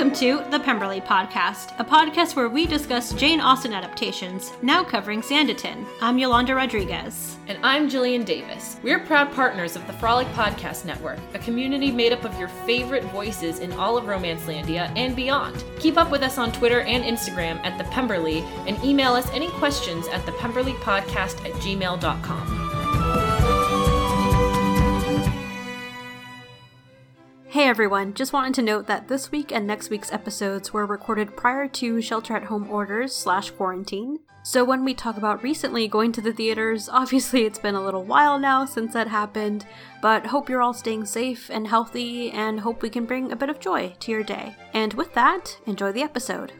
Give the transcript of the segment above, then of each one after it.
Welcome to the Pemberley Podcast, a podcast where we discuss Jane Austen adaptations, now covering Sanditon. I'm Yolanda Rodriguez. And I'm Jillian Davis. We're proud partners of the Frolic Podcast Network, a community made up of your favorite voices in all of Romancelandia and beyond. Keep up with us on Twitter and Instagram at the Pemberley and email us any questions at the Pemberley Podcast at gmail.com. Hey everyone, just wanted to note that this week and next week's episodes were recorded prior to shelter at home orders slash quarantine. So when we talk about recently going to the theaters, obviously it's been a little while now since that happened, but hope you're all staying safe and healthy and hope we can bring a bit of joy to your day. And with that, enjoy the episode.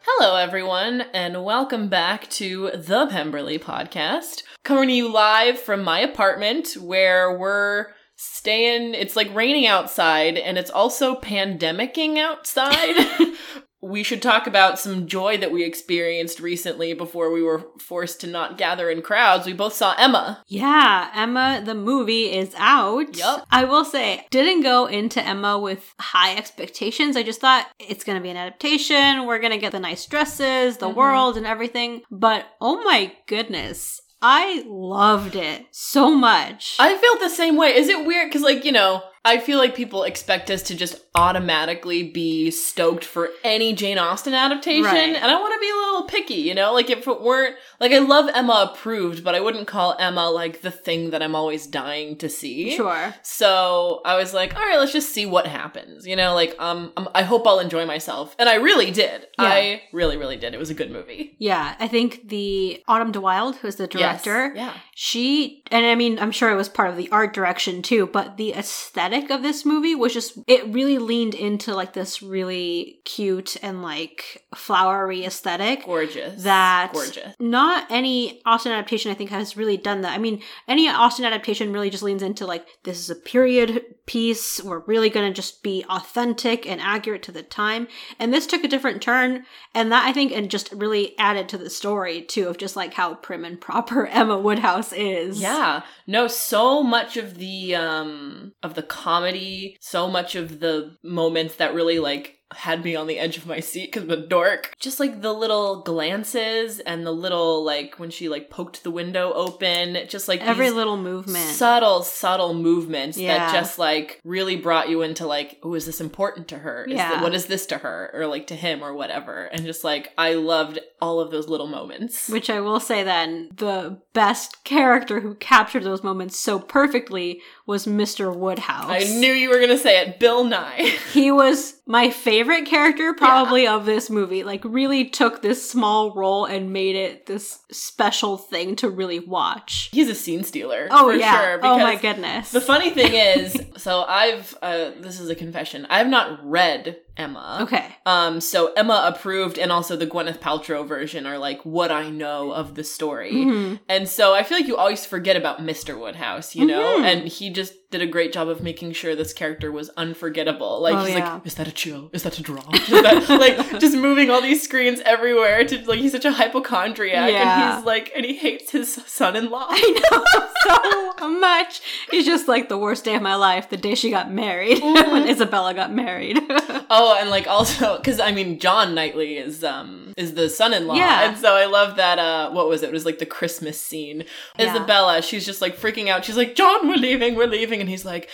Hello, everyone, and welcome back to the Pemberley Podcast. Coming to you live from my apartment where we're staying it's like raining outside and it's also pandemicking outside we should talk about some joy that we experienced recently before we were forced to not gather in crowds. We both saw Emma. Yeah, Emma, the movie is out. Yep. I will say, didn't go into Emma with high expectations. I just thought it's going to be an adaptation. We're going to get the nice dresses, the mm-hmm. world, and everything. But oh my goodness. I loved it so much. I felt the same way. Is it weird? Because, like, you know, I feel like people expect us to just automatically be stoked for any Jane Austen adaptation. Right. And I want to be a little picky, you know? Like, if it weren't, like, I love Emma approved, but I wouldn't call Emma, like, the thing that I'm always dying to see. Sure. So I was like, all right, let's just see what happens. You know, like, um, um I hope I'll enjoy myself. And I really did. Yeah. I really, really did. It was a good movie. Yeah. I think the Autumn de Wilde, who's the director, yes. yeah. she, and I mean, I'm sure it was part of the art direction too, but the aesthetic aesthetic of this movie was just it really leaned into like this really cute and like flowery aesthetic. Gorgeous. That gorgeous. Not any Austen adaptation I think has really done that. I mean, any Austen adaptation really just leans into like this is a period piece. We're really going to just be authentic and accurate to the time. And this took a different turn and that I think and just really added to the story too of just like how prim and proper Emma Woodhouse is. Yeah. No, so much of the um of the comedy, so much of the moments that really like had me on the edge of my seat because I'm a dork. Just like the little glances and the little like when she like poked the window open, just like every little movement, subtle, subtle movements yeah. that just like really brought you into like, oh, is this important to her? Is yeah. The, what is this to her or like to him or whatever? And just like I loved all of those little moments. Which I will say then the best character who captured those moments so perfectly was Mr. Woodhouse. I knew you were gonna say it, Bill Nighy. he was my favorite character probably yeah. of this movie. Like really took this small role and made it this special thing to really watch. He's a scene stealer. Oh yeah. Sure, oh my goodness. The funny thing is, so I've uh, this is a confession. I've not read Emma. Okay. Um, so Emma approved and also the Gwyneth Paltrow version are like what I know of the story. Mm-hmm. And so I feel like you always forget about Mr. Woodhouse, you know? Mm-hmm. And he just did a great job of making sure this character was unforgettable. Like oh, he's yeah. like, is that a chill? Is that a draw? That, like just moving all these screens everywhere to like he's such a hypochondriac yeah. and he's like and he hates his son-in-law. I know so much. He's just like the worst day of my life, the day she got married. Mm-hmm. when Isabella got married. oh, and like also because I mean John Knightley is um is the son-in-law. Yeah. And so I love that uh what was it? It was like the Christmas scene. Yeah. Isabella, she's just like freaking out. She's like, John, we're leaving, we're leaving and he's like,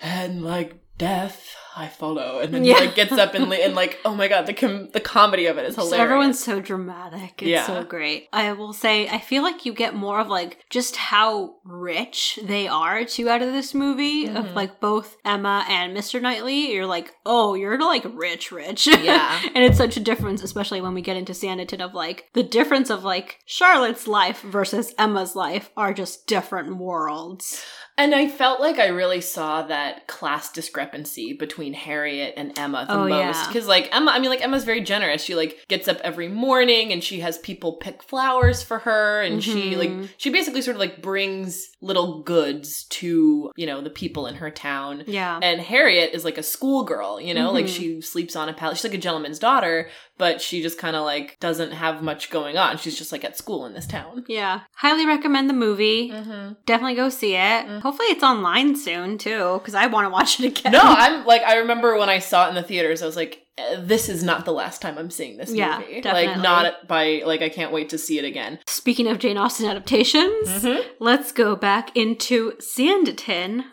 and like death I follow, and then yeah. he like gets up and, and like, oh my god, the com- the comedy of it is hilarious. So Everyone's so dramatic. It's yeah. so great. I will say, I feel like you get more of like just how rich they are too out of this movie mm-hmm. of like both Emma and Mr. Knightley. You're like, oh, you're like rich, rich. Yeah, and it's such a difference, especially when we get into Sanditon of like the difference of like Charlotte's life versus Emma's life are just different worlds. And I felt like I really saw that class discrepancy between Harriet and Emma the oh, most. Because, yeah. like, Emma, I mean, like, Emma's very generous. She, like, gets up every morning and she has people pick flowers for her. And mm-hmm. she, like, she basically sort of, like, brings little goods to, you know, the people in her town. Yeah. And Harriet is, like, a schoolgirl, you know? Mm-hmm. Like, she sleeps on a pallet. She's, like, a gentleman's daughter, but she just kind of, like, doesn't have much going on. She's just, like, at school in this town. Yeah. Highly recommend the movie. Mm-hmm. Definitely go see it. Mm-hmm. Hopefully it's online soon too, because I want to watch it again. no, I'm like I remember when I saw it in the theaters, I was like, "Eh, this is not the last time I'm seeing this Yeah, movie. definitely. Like not by like I can't wait to see it again. Speaking of Jane Austen adaptations, Mm-hmm. let's go back into Sanditon,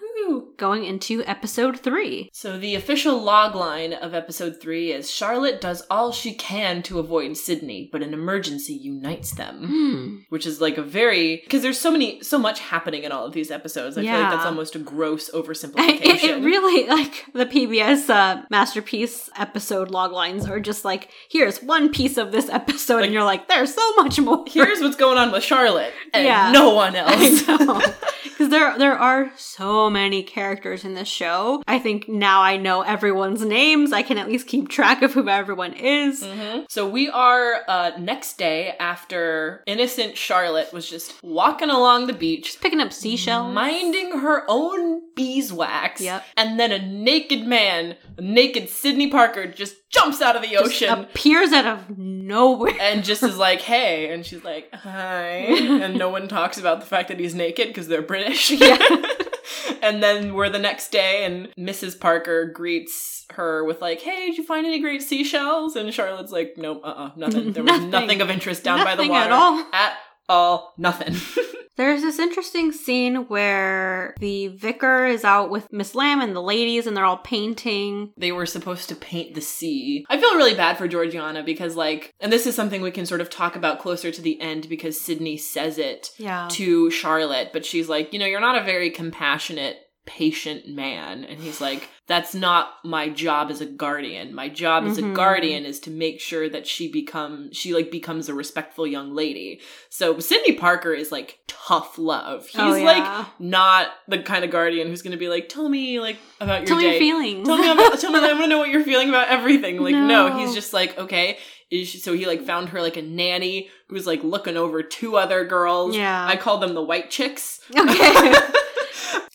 going into episode three. So the official log line of episode three is Charlotte does all she can to avoid Sidney, but an emergency unites them. Hmm. Which is like a very because there's so many so much happening in all of these episodes. I feel like that's almost a gross oversimplification. It, it really like the PBS uh, masterpiece episode log lines are just like here's one piece of this episode, Like- and you're like there's so much more. Here's what's going on with Charlotte and Yeah. no one else. Because there there are so many characters in this show. I think now I know everyone's names. I can at least keep track of who everyone is. Mhm. So we are uh, next day after innocent Charlotte was just walking along the beach, Picking up seashells. minding her own beeswax. Yep. And then a naked man, a naked Sidney Parker, just jumps out of the Just ocean. appears out of nowhere. and just is like, hey. And she's like, hi. And no one talks about the fact that he's naked because they're British. Yeah. and then we're the next day, and Mrs. Parker greets her with, like, hey, did you find any great seashells? And Charlotte's like, nope, uh uh nothing. There was Nothing. nothing, of interest down by the water. at all. At all. Nothing. There's this interesting scene where the vicar is out with Miss Lambe and the ladies, and they're all painting. they were supposed to paint the sea. I feel really bad for Georgiana because, like, and this is something we can sort of talk about closer to the end because Sidney says it Yeah. to Charlotte, but she's like, you know, you're not a very compassionate, patient man. And he's like, that's not my job as a guardian. My job as a Mhm. guardian is to make sure that she become she like becomes a respectful young lady. So Sidney Parker is like tough love. He's Oh, yeah. like not the kind of guardian who's gonna be like, tell me like about your Tell day. your feelings. Tell me about, tell me I want to know what you're feeling about everything. Like, no, No. he's just like, okay. So he like found her like a nanny who's like looking over two other girls. Yeah. I call them the white chicks. okay.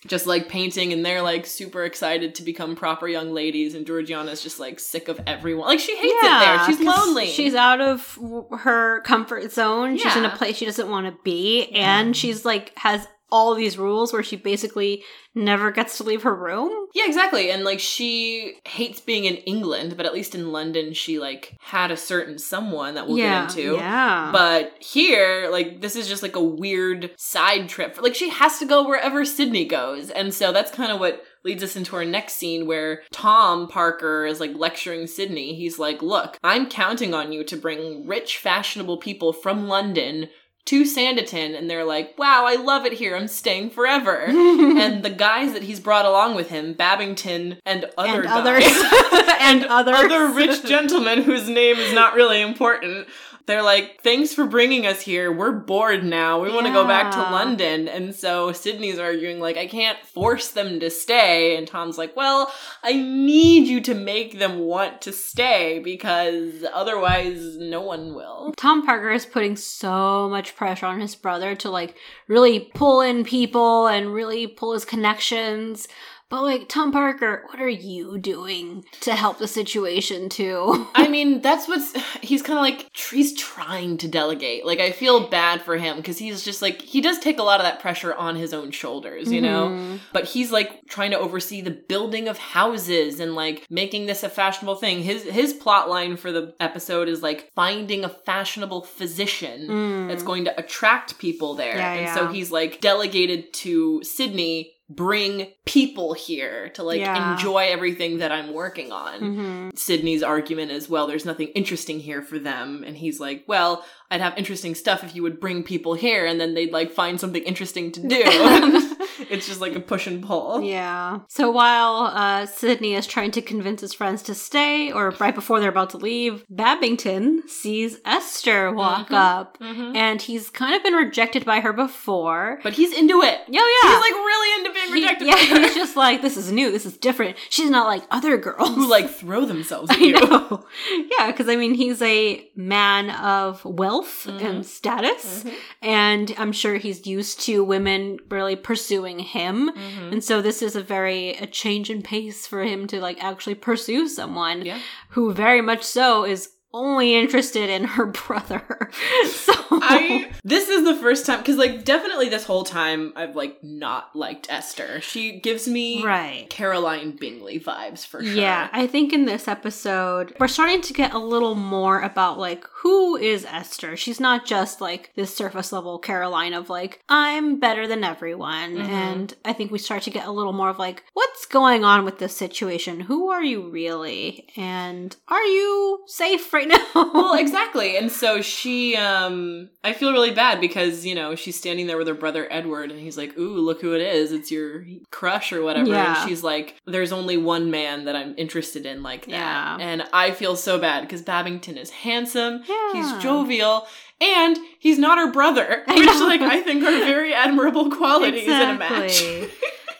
just like painting and they're like super excited to become proper young ladies and Georgiana's just like sick of everyone. Like she hates it there. She's lonely. She's out of her comfort zone. She's in a place she doesn't want to be, and she's like has all these rules where she basically never gets to leave her room. Yeah, exactly. And like she hates being in England, but at least in London she like had a certain someone that we'll yeah, get into. yeah. But here, like, this is just like a weird side trip. Like, she has to go wherever Sidney goes. And so that's kind of what leads us into our next scene where Tom Parker is like lecturing Sidney. He's like, Look, I'm counting on you to bring rich, fashionable people from London to Sanditon. And they're like, Wow, I love it here. I'm staying forever. and the guys that he's brought along with him, Babington and other and guys, others and others other rich gentlemen whose name is not really important. They're like, thanks for bringing us here. We're bored now. We want to go back to London. And so Sidney's arguing, like, I can't force them to stay. And Tom's like, well, I need you to make them want to stay because otherwise no one will. Tom Parker is putting so much pressure on his brother to like really pull in people and really pull his connections. But like Tom Parker, what are you doing to help the situation too? I mean, that's what's. He's kind of like. He's trying to delegate. Like, I feel bad for him because he's just like. He does take a lot of that pressure on his own shoulders, you know? Mhm. But he's like trying to oversee the building of houses and like making this a fashionable thing. His his plot line for the episode is like finding a fashionable physician Mm. that's going to attract people there. Yeah, and so he's like delegated to Sidney bring people here to like Yeah. enjoy everything that I'm working on. Mhm. Sidney's argument is, well, there's nothing interesting here for them. And he's like, well, I'd have interesting stuff if you would bring people here and then they'd like find something interesting to do. it's just like a push and pull. Yeah. So while uh, Sidney is trying to convince his friends to stay, or right before they're about to leave, Babington sees Esther walk Mhm. up, Mhm. and he's kind of been rejected by her before. But he's into it. Oh yeah. He's like really into being He- rejected yeah, by her. he's just like, this is new, this is different. She's not like other girls. Who like throw themselves at I you. know. Yeah, because I mean, he's a man of wealth Mhm. and status, Mhm. and I'm sure he's used to women really pursuing him. Mhm. And so this is a very a change in pace for him to like actually pursue someone Yeah. who very much so is only interested in her brother. so I this is the first time because like definitely this whole time I've like not liked Esther. She gives me right. Caroline Bingley vibes for sure. Yeah, I think in this episode we're starting to get a little more about like who is Esther. She's not just like this surface level Caroline of like I'm better than everyone, Mhm. and I think we start to get a little more of like what's going on with this situation. Who are you really, and are you safe right now? well, exactly. And so she um I feel really bad because, you know, she's standing there with her brother Edward and he's like, "Ooh, look who it is. It's your crush or whatever." Yeah. And she's like, "There's only one man that I'm interested in like that." Yeah. And I feel so bad because Babington is handsome, Yeah. he's jovial, and he's not her brother, which like I think are very admirable qualities in a match.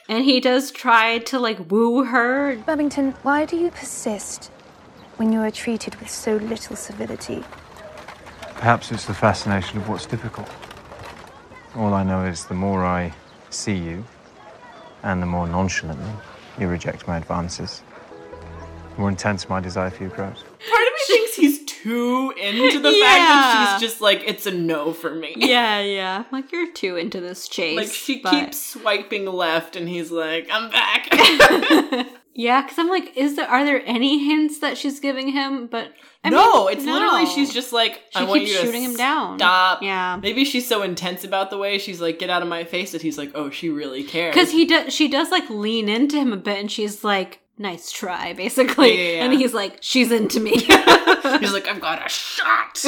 And he does try to like woo her. Babington, why do you persist when you are treated with so little civility? Perhaps it's the fascination of what's difficult. All I know is the more I see you, and the more nonchalantly you reject my advances, the more intense my desire for you grows. Part of me thinks he's too into the fact that Yeah. she's just like, it's a no for me. Yeah, yeah. Like you're too into this chase. Like she but- keeps swiping left, and he's like, "I'm back." yeah, because I'm like, is there are there any hints that she's giving him? But I no, mean, it's no. literally she's just like, she "I want keeps you to shooting him down. Stop." Yeah, Maybe she's so intense about the way she's like, "Get out of my face!" That he's like, "Oh, she really cares." because he does. She does like lean into him a bit, and she's like, "Nice try," basically. Yeah, yeah, yeah. And he's like, "She's into me." He's like, I've got a shot.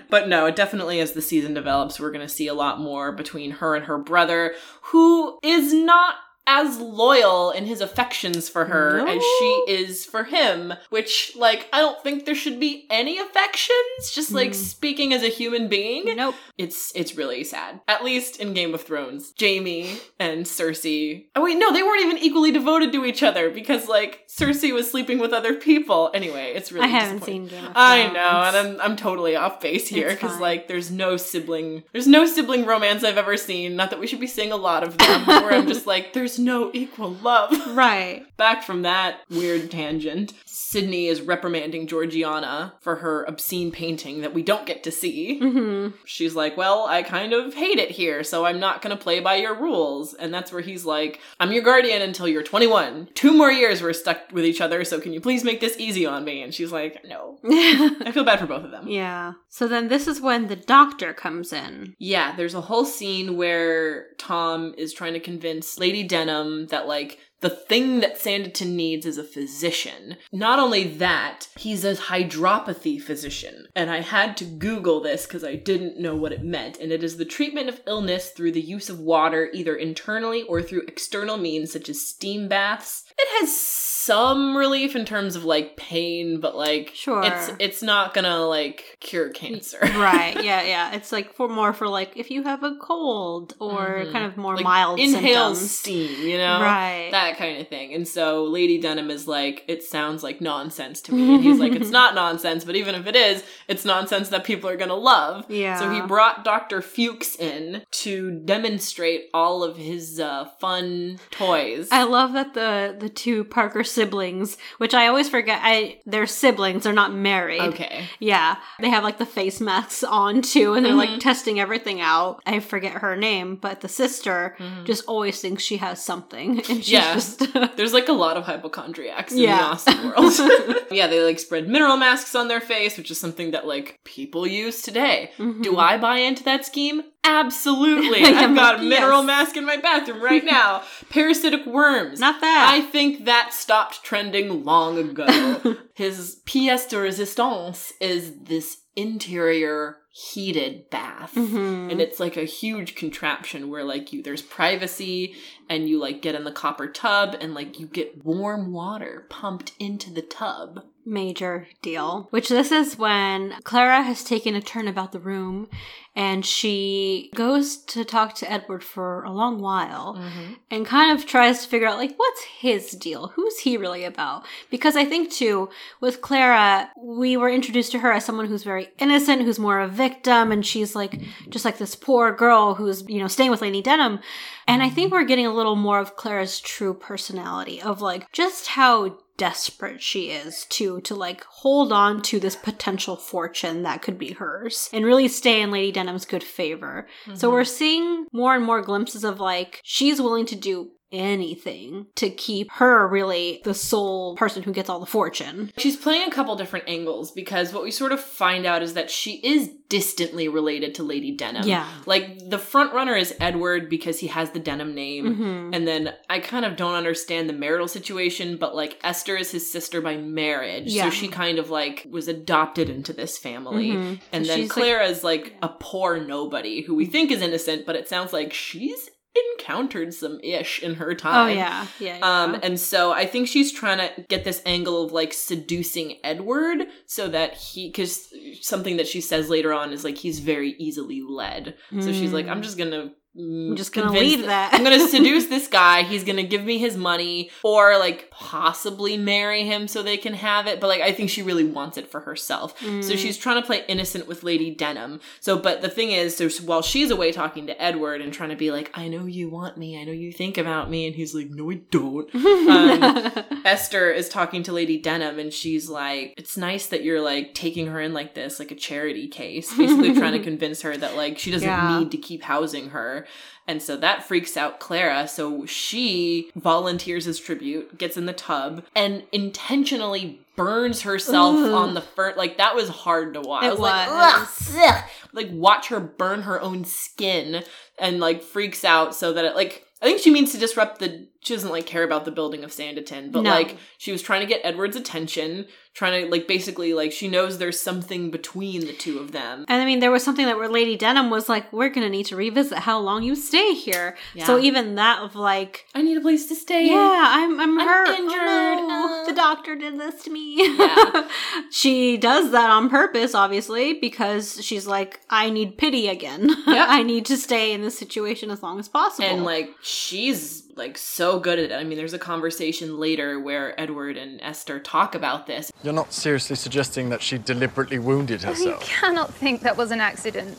but no, it definitely, as the season develops, we're going to see a lot more between her and her brother, who is not as loyal in his affections for her No. as she is for him. Which, like, I don't think there should be any affections. Just like Mm. speaking as a human being, nope. it's it's really sad. At least in Game of Thrones, Jaime and Cersei. Oh wait, no, they weren't even equally devoted to each other because like Cersei was sleeping with other people. Anyway, it's really I haven't seen Game of Thrones. I know, and I'm I'm totally off base here because like there's no sibling there's no sibling romance I've ever seen. Not that we should be seeing a lot of them. where I'm just like there's no equal love. right. Back from that weird tangent, Sidney is reprimanding Georgiana for her obscene painting that we don't get to see. hmm She's like, Well, I kind of hate it here, so I'm not gonna play by your rules. And that's where he's like, I'm your guardian until you're 21. Two more years we're stuck with each other, so can you please make this easy on me? And she's like, No. I feel bad for both of them. yeah. So then this is when the doctor comes in. Yeah, there's a whole scene where Tom is trying to convince Lady Denham that, like, the thing that Sanditon needs is a physician. Not only that, he's a hydropathy physician. And I had to Google this because I didn't know what it meant. And it is the treatment of illness through the use of water, either internally or through external means such as steam baths. It has some relief in terms of like pain, but like Sure. it's it's not gonna like cure cancer. right. Yeah, yeah. It's like for more for like if you have a cold or Mhm. kind of more Like, mild inhale symptoms. steam, you know? Right. That kind of thing. And so Lady Denham is like, it sounds like nonsense to me. And he's like, it's not nonsense, but even if it is, it's nonsense that people are gonna love. Yeah. So he brought Dr. Fuchs in to demonstrate all of his uh, fun toys. I love that the the two Parker siblings, which I always forget, I they're siblings, they're not married. okay. Yeah, they have like the face masks on too, and they're Mhm. like testing everything out. I forget her name, but the sister just always thinks she has something, and she's Yeah. There's like a lot of hypochondriacs in Yeah. the Austen world. yeah, they like spread mineral masks on their face, which is something that like people use today. Mm-hmm. Do I buy into that scheme? Absolutely. I've got a yes. mineral mask in my bathroom right now. Parasitic worms. not that. I think that stopped trending long ago. His pièce de résistance is this interior heated bath. Mhm. And it's like a huge contraption where like you there's privacy and you like get in the copper tub and like you get warm water pumped into the tub. major deal. Which this is when Clara has taken a turn about the room and she goes to talk to Edward for a long while mm-hmm. and kind of tries to figure out like what's his deal? Who's he really about? Because I think too with Clara, we were introduced to her as someone who's very innocent, who's more of a victim and she's like just like this poor girl who's, you know, staying with Lady Denham. And I think we're getting a little more of Clara's true personality of like just how desperate she is to to like hold on to this potential fortune that could be hers and really stay in Lady Denham's good favor. So mm-hmm. we're seeing more and more glimpses of like she's willing to do anything to keep her really the sole person who gets all the fortune. She's playing a couple different angles because what we sort of find out is that she is distantly related to Lady Denham. Yeah. Like the front runner is Edward because he has the Denham name. Mm-hmm. And then I kind of don't understand the marital situation, but like Esther is his sister by marriage. Yeah. So she kind of like was adopted into this family. Mhm. And So then like- Clara is like a poor nobody who we think is innocent, but it sounds like she's encountered some ish in her Oh time. yeah. Yeah. yeah. Um, and so I think she's trying to get this angle of like seducing Edward so that he, because something that she says later on is like he's very easily led. So she's like, I'm just gonna. Mm, I'm just gonna th- that. I'm gonna seduce this guy. He's gonna give me his money, or like possibly marry him so they can have it. But like, I think she really wants it for herself. Mm. So she's trying to play innocent with Lady Denham. So, but the thing is, so while she's away talking to Edward and trying to be like, I know you want me, I know you think about me, and he's like, No, I don't. Um, Esther is talking to Lady Denham, and she's like, It's nice that you're like taking her in like this, like a charity case, basically trying to convince her that like she doesn't Yeah. need to keep housing her. And so that freaks out Clara. So she volunteers as tribute, gets in the tub, and intentionally burns herself Ugh. on the first. Like that was hard to watch. I It was, like, ugh. like watch her burn her own skin and like freaks out so that it like. I think she means to disrupt the. She doesn't like care about the building of Sanditon, but No. like she was trying to get Edward's attention, trying to like basically like she knows there's something between the two of them. And I mean, there was something that where Lady Denham was like, "We're gonna need to revisit how long you stay here." Yeah. So even that of like, I need a place to stay. yeah, I'm I'm, I'm hurt. Oh, injured. no, Uh. the doctor did this to me. Yeah. she does that on purpose, obviously, because she's like, I need pity again. Yep. I need to stay in this situation as long as possible. And like she's like so good at it. I mean, there's a conversation later where Edward and Esther talk about this. You're not seriously suggesting that she deliberately wounded herself? I cannot think that was an accident.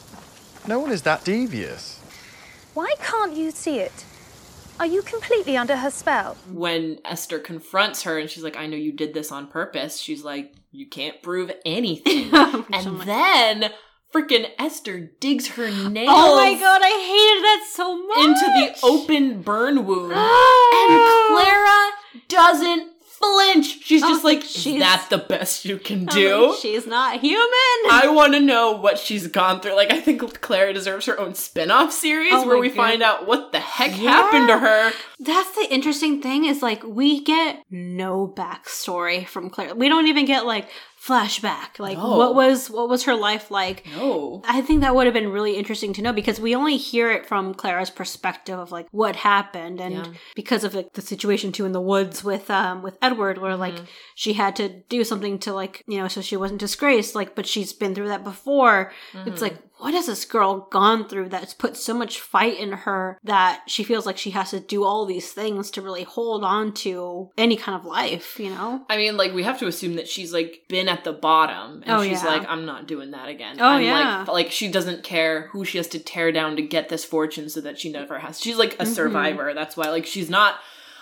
No one is that devious. Why can't you see it? Are you completely under her spell? When Esther confronts her and she's like, "I know you did this on purpose." She's like, "You can't prove anything." And I'm like, then freaking Esther digs her nails oh my god, I hated that so much. into the open burn wound. And Clara doesn't flinch. She's oh, just was like, like, "Is that the best you can oh, do?" like, She's not human. I want to know what she's gone through. Like, I think Clara deserves her own spin off series Oh where we God. find out what the heck Yeah. happened to her. That's the interesting thing is like we get no backstory from Clara. We don't even get like flashback. Like No. what was what was her life like? No. I think that would have been really interesting to know because we only hear it from Clara's perspective of like what happened and Yeah. because of like the situation too in the woods with um with Edward where like Mm-hmm. she had to do something to like you know so she wasn't disgraced like but she's been through that before. Mm-hmm. It's like what has this girl gone through that's put so much fight in her that she feels like she has to do all these things to really hold on to any kind of life, you know? I mean, like, we have to assume that she's, like, been at the bottom. And Oh, she's yeah. like, I'm not doing that again. Oh, I'm yeah. Like, like, she doesn't care who she has to tear down to get this fortune so that she never has. She's, like, Mm-hmm. a survivor. That's why, like, she's not.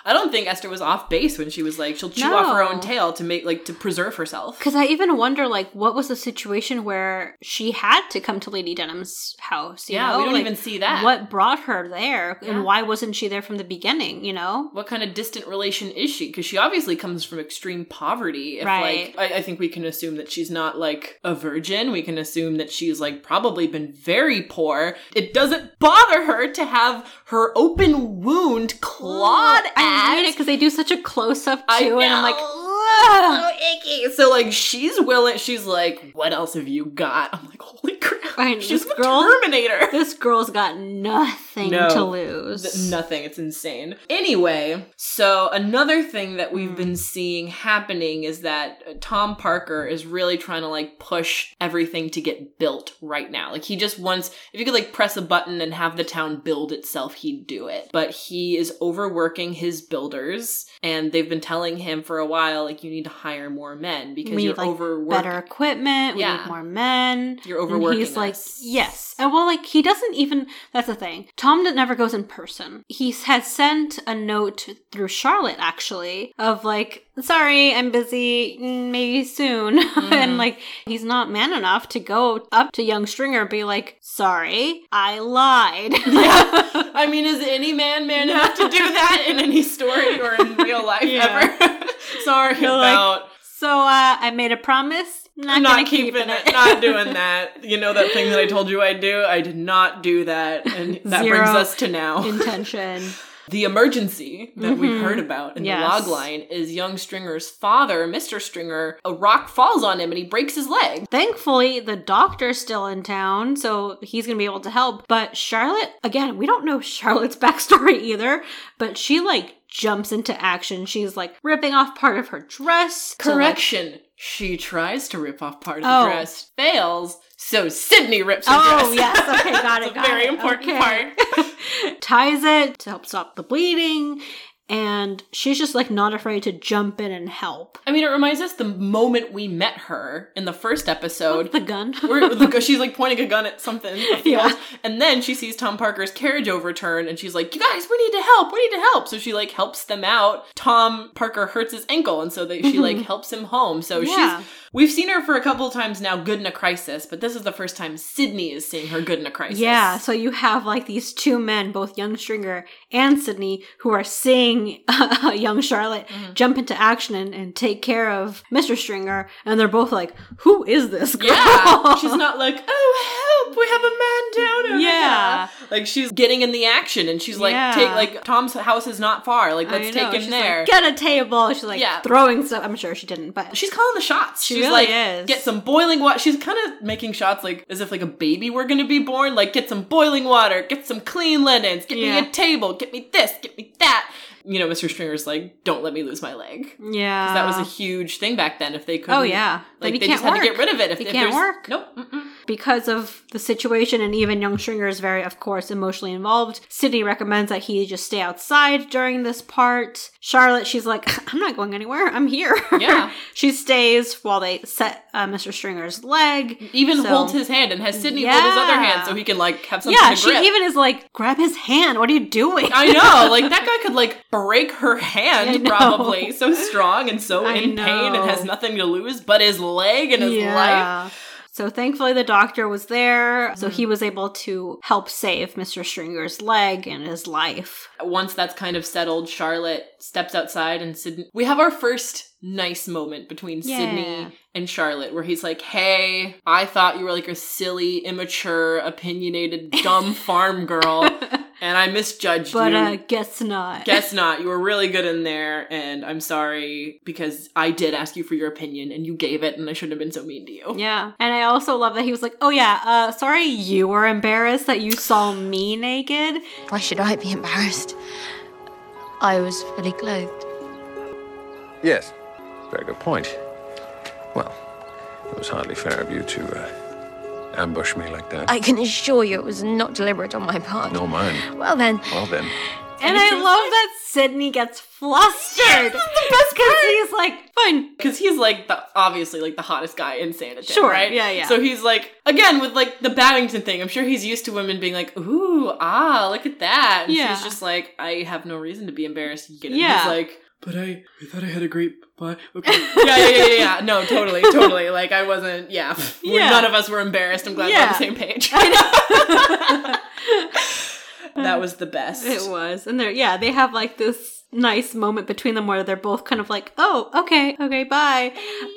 I don't think Esther was off base when she was like, she'll chew off her own tail to make, like, to preserve herself. Because I even wonder, like, what was the situation where she had to come to Lady Denham's house? You Yeah, know? we don't Like, even see that. What brought her there, Yeah. and why wasn't she there from the beginning? You know? what kind of distant relation is she? Because she obviously comes from extreme poverty. If Right. like I, I think we can assume that she's not like a virgin. We can assume that she's like probably been very poor. It doesn't bother her to have her open wound clawed at. It because they do such a close up too, and I'm like, so icky. So like she's willing. She's like, what else have you got? I'm like, holy crap! I know, she's this the girl- Terminator. this girl's got nothing. nothing No. to lose. Th- nothing. It's insane. Anyway, so another thing that we've Hmm. been seeing happening is that uh, Tom Parker is really trying to like push everything to get built right now. Like he just wants, if you could like press a button and have the town build itself, he'd do it. But he is overworking his builders and they've been telling him for a while, like, you need to hire more men because we you're need like overworking. better equipment. We Yeah. need more men. You're And overworking. he's like, us. yes. And well, like he doesn't even. That's the thing. Tom never goes in person. He has sent a note through Charlotte actually of like, sorry, I'm busy. mm, Maybe soon. Mm-hmm. and like he's not man enough to go up to young Stringer and be like, sorry, I lied. yeah. I mean, is any man man enough to do that in any story or in real life Yeah. ever? Sorry You're like, about so uh, I made a promise. Not, not, gonna keep keeping it, not doing that. You know that thing that I told you I'd do? I did not do that. And that brings us to now. intention. the emergency that we've heard about in Yes. the log line is young Stringer's father, Mr. Stringer. A rock falls on him and he breaks his leg. Thankfully, the doctor's still in town, so he's gonna be able to help. But Charlotte, again, we don't know Charlotte's backstory either, but she like jumps into action. She's like ripping off part of her dress. to, like- Correction. She tries to rip off part of Oh. the dress, fails, so Sidney rips her Oh dress. Oh, yes, okay, got it. Got very it. important Okay. part. Ties it to help stop the bleeding, and she's just like not afraid to jump in and help. I mean, it reminds us the moment we met her in the first episode. The gun. where she's like pointing a gun at something, Yeah. and then she sees Tom Parker's carriage overturn, and she's like, "You guys, we need to help. We need to help." So she like helps them out. Tom Parker hurts his ankle, and so they, she like helps him home. So Yeah. she's we've seen her for a couple of times now, good in a crisis, but this is the first time Sidney is seeing her good in a crisis. Yeah, so you have like these two men, both young Stringer and Sidney, who are seeing young Charlotte Mm-hmm. jump into action and, and take care of Mr. Stringer, and they're both like, "Who is this girl?" Yeah, she's not like, oh help, we have a man down over Yeah. there." Like she's getting in the action, and she's like, Yeah. take like Tom's house is not far. Like let's take him she's there. Like, Get a table. She's like Yeah. throwing stuff. I'm sure she didn't, but She's calling the shots. She She's really like, is. get some boiling water. She's kind of making shots like as if like a baby were gonna be born. Like, get some boiling water, get some clean linens, get Yeah. me a table, get me this, get me that. You know, Mr. Stringer's like, don't let me lose my leg. Yeah, that was a huge thing back then. If they couldn't, Oh, yeah. Like they just had to get rid of it. If, He if can't work. Nope. Mm-mm. Because of the situation and even young Stringer is very, of course, emotionally involved. Sidney recommends that he just stay outside during this part. Charlotte, she's like, I'm not going anywhere. I'm here. Yeah. she stays while they set uh, Mr. Stringer's leg. Even So- holds his hand and has Sidney hold his other hand so he can like have something. Yeah, she grip. even is like, grab his hand. What are you doing? I know, like that guy could like break her hand probably. So strong and so I in pain and has nothing to lose but his leg and his life. So thankfully the doctor was there, so he mm. was able to help save Mr. Stringer's leg and his life. Once that's kind of settled, Charlotte steps outside and Sidney. We have our first nice moment between Yeah. Sidney and Charlotte where he's like, Hey, I thought you were like a silly, immature, opinionated, dumb farm girl, and I misjudged But you. uh guess not. Guess not. You were really good in there, and I'm sorry because I did ask you for your opinion and you gave it, and I shouldn't have been so mean to you. Yeah. And I also love that he was like, "Oh yeah, uh sorry you were embarrassed that you saw me naked." Why should I be embarrassed? I was fully clothed. Yes, very good point. Well, it was hardly fair of you to uh, ambush me like that. I can assure you it was not deliberate on my part. No, mine. Well then, Well then, And I love that Sidney gets flustered. the best because he's like, "Fine." Because he's like the obviously like the hottest guy in Sanditon, Sure, right? yeah, yeah. So he's like again with like the Babington thing. I'm sure he's used to women being like, "Ooh, ah, look at that." And Yeah. she's just like, "I have no reason to be embarrassed." You get it? Yeah. He's like, "But I, I thought I had a great butt." Okay. yeah, yeah, yeah, yeah, yeah. No, totally, totally. Like I wasn't. Yeah. Yeah. None of us were embarrassed. I'm glad we're on the same page. that was the best. It was. And they're yeah, they have like this nice moment between them where they're both kind of like, oh, okay, okay, bye.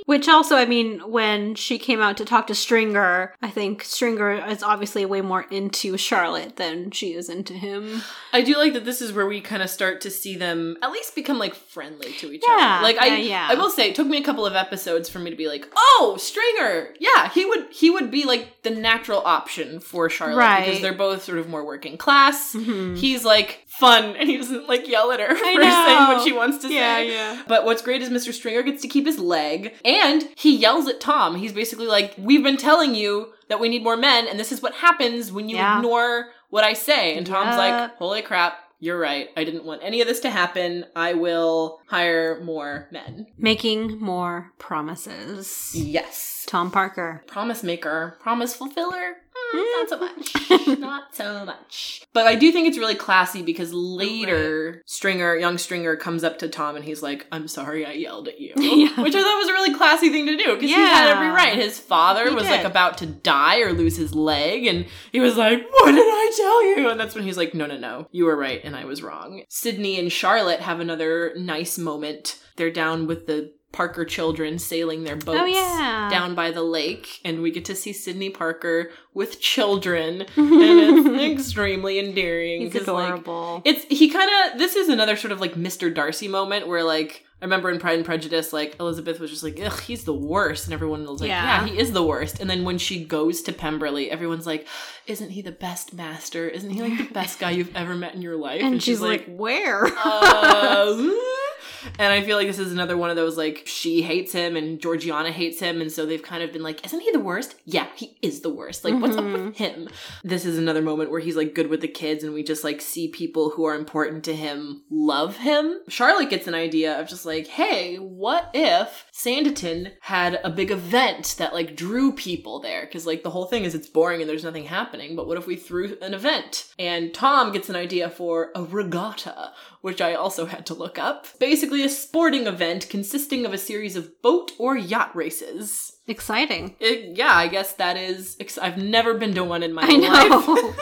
Which also, I mean, when she came out to talk to Stringer, I think Stringer is obviously way more into Charlotte than she is into him. I do like that this is where we kind of start to see them at least become like friendly to each Yeah, other. Like I yeah, yeah. I will say it took me a couple of episodes for me to be like, "Oh, Stringer. Yeah, he would he would be like the natural option for Charlotte Right. Mm-hmm. because they're both sort of more working class. He's like fun and he doesn't like yell at her saying what she wants to Yeah, say. yeah. But what's great is Mr. Stringer gets to keep his leg and he yells at Tom. He's basically like, "We've been telling you that we need more men and this is what happens when you Yeah. ignore what I say." And Tom's Yeah. like, "Holy crap, you're right. I didn't want any of this to happen. I will hire more men." Making more promises. Yes. Tom Parker. Promise maker, promise fulfiller. Hmm, not so much. not so much. But I do think it's really classy because later Stringer, young Stringer, comes up to Tom and he's like, "I'm sorry, I yelled at you," Yeah. which I thought was a really classy thing to do because he had every right. His father He was like about to die or lose his leg, and he was like, "What did I tell you?" And that's when he's like, "No, no, no, you were right, and I was wrong." Sidney and Charlotte have another nice moment. They're down with the Parker children sailing their boats Oh, yeah. down by the lake, and we get to see Sidney Parker with children, and it's extremely endearing. He's 'cause, like, adorable. it's he kind of this is another sort of like Mr. Darcy moment where like I remember in Pride and Prejudice, like Elizabeth was just like, "Ugh, he's the worst," and everyone was like, Yeah. "Yeah, he is the worst." And then when she goes to Pemberley, everyone's like, "Isn't he the best master? Isn't he like the best guy you've ever met in your life?" and, she's, like, where? uh, and I feel like this is another one of those like she hates him and Georgiana hates him, and so they've kind of been like, "Isn't he the worst?" Yeah, he is the worst. Like, what's up with mm-hmm. him? This is another moment where he's like good with the kids, and we just like see people who are important to him love him. Charlotte gets an idea of just like, "Hey, what if Sanditon had a big event that like drew people there? Because like the whole thing is it's boring and there's nothing happening. But what if we threw an event?" And Tom gets an idea for a regatta which I also had to look up. Basically, a sporting event consisting of a series of boat or yacht races. Exciting. It- yeah, I guess that is. Ex- I've never been to one in my I life. I know.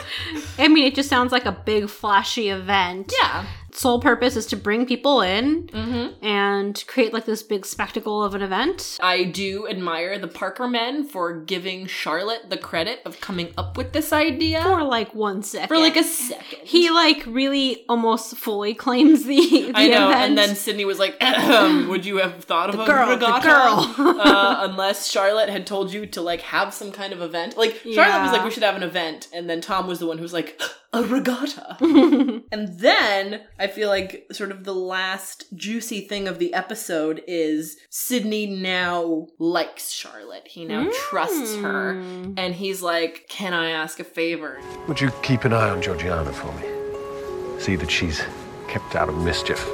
I mean, it just sounds like a big, flashy event. Yeah. Sole purpose is to bring people in Mm-hmm. and create like this big spectacle of an event. I do admire the Parker men for giving Charlotte the credit of coming up with this idea For like one second. for like a second. He like really almost fully claims the, the I know, event. and then Sidney was like, "Would you have thought of The a girl, the regatta? girl." uh, unless Charlotte had told you to like have some kind of event. Like Charlotte was Yeah. like, "We should have an event," and then Tom was the one who was like, "A regatta." and then I feel like sort of the last juicy thing of the episode is Sidney now likes Charlotte. He now trusts her, mm. and he's like, "Can I ask a favor?" Would you keep an eye on Georgiana for me? See that she's kept out of mischief.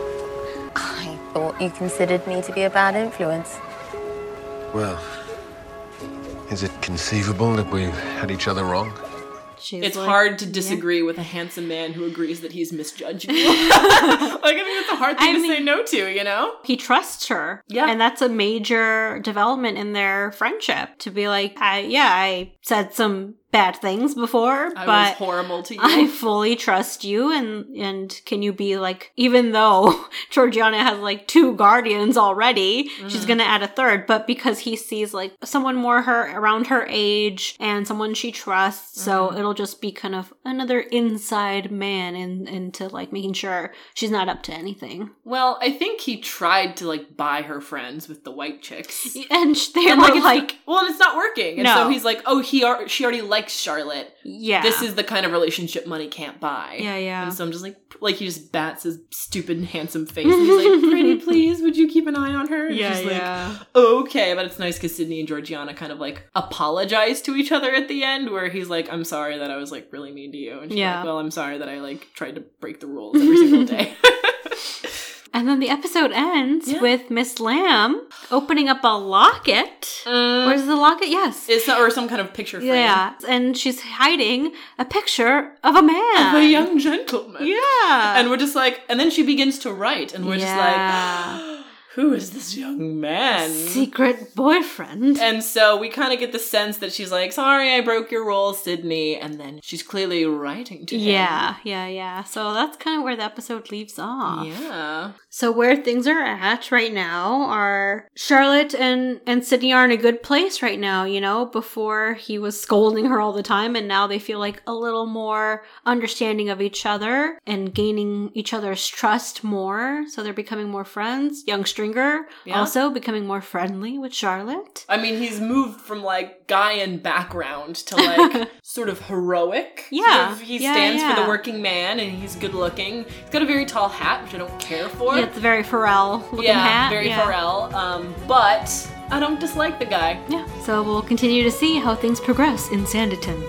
I thought you considered me to be a bad influence. Well, is it conceivable that we've had each other wrong? She's It's like- hard to disagree with a handsome man who agrees that he's misjudging you. like, I think that's a hard thing I to mean- say no to, you know? he trusts her. Yeah. And that's a major development in their friendship to be like, I, yeah, I said some bad things before, I but horrible to you. I fully trust you and and can you be like even though Georgiana has like two guardians already, Mm-hmm. she's gonna add a third, but because he sees like someone more her around her age and someone she trusts, Mm-hmm. so it'll just be kind of another inside man in into like making sure she's not up to anything. well, I think he tried to like buy her friends with the white chicks. And they And were like, like, well, and it's not working. And No. so he's like, oh, he ar- she already likes Charlotte. yeah. This is the kind of relationship money can't buy. Yeah, yeah. And so I'm just like, like he just bats his stupid handsome face. And he's like, pretty please, would you keep an eye on her? And Yeah, she's yeah. like, okay. But it's nice because Sidney and Georgiana kind of like apologize to each other at the end, where he's like, I'm sorry that I was like really mean to you. And she's Yeah. like, well, I'm sorry that I like tried to break the rules every single day. And then the episode ends Yeah. with Miss Lambe opening up a locket. Mm. Where's the locket? Yes. It's not, or some kind of picture frame. yeah. And she's hiding a picture of a man. Of a young gentleman. Yeah. And we're just like, and then she begins to write, and we're Yeah. just like, who is this young man? Secret boyfriend. And so we kind of get the sense that she's like, sorry, I broke your rule, Sidney. And then she's clearly writing to him. Yeah, yeah, yeah. So that's kind of where the episode leaves off. Yeah. So where things are at right now are Charlotte and and Sidney are in a good place right now, you know, before he was scolding her all the time and now they feel like a little more understanding of each other and gaining each other's trust more. So they're becoming more friends. Young Yeah. also becoming more friendly with Charlotte. I mean, he's moved from like guy in background to like sort of heroic. Sort Yeah. of- he Yeah, stands for the working man and he's good looking. He's got a very tall hat, which I don't care for. Yeah, it's a very Pharrell looking Yeah, hat. very yeah. Pharrell. Um, but I don't dislike the guy. Yeah. So we'll continue to see how things progress in Sanditon.